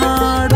நாள்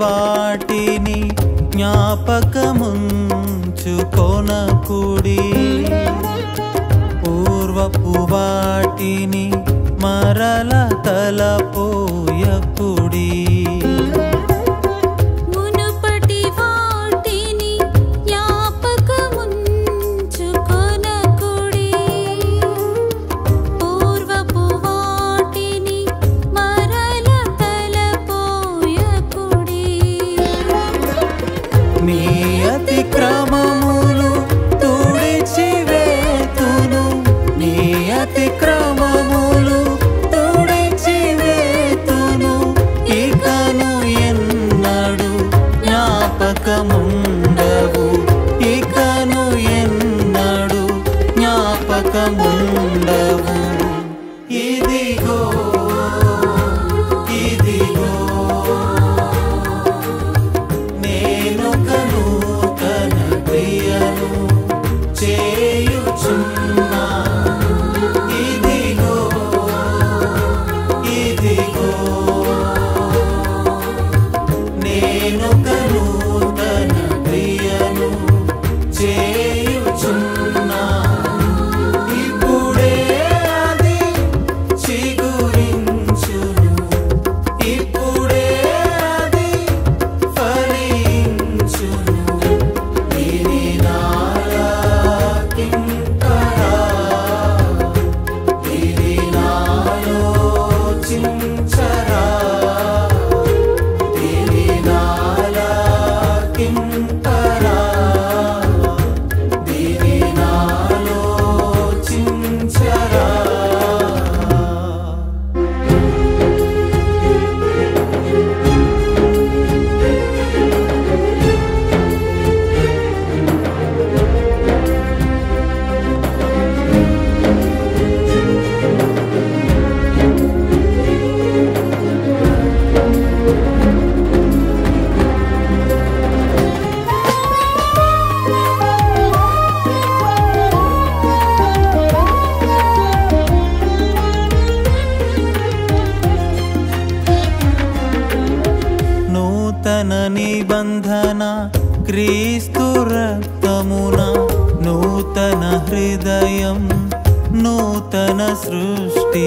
వాటిని జ్ఞాపకముంచుకొనకుడి పూర్వపు వాటిని మరల తలపోయకుడి we go. हृदयं, नूतनहृदयं नूतनसृष्टि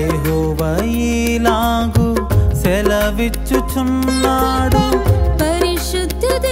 యహోవైలాగు సెలవిచ్చుచున్నాడు పరిశుద్ధుడే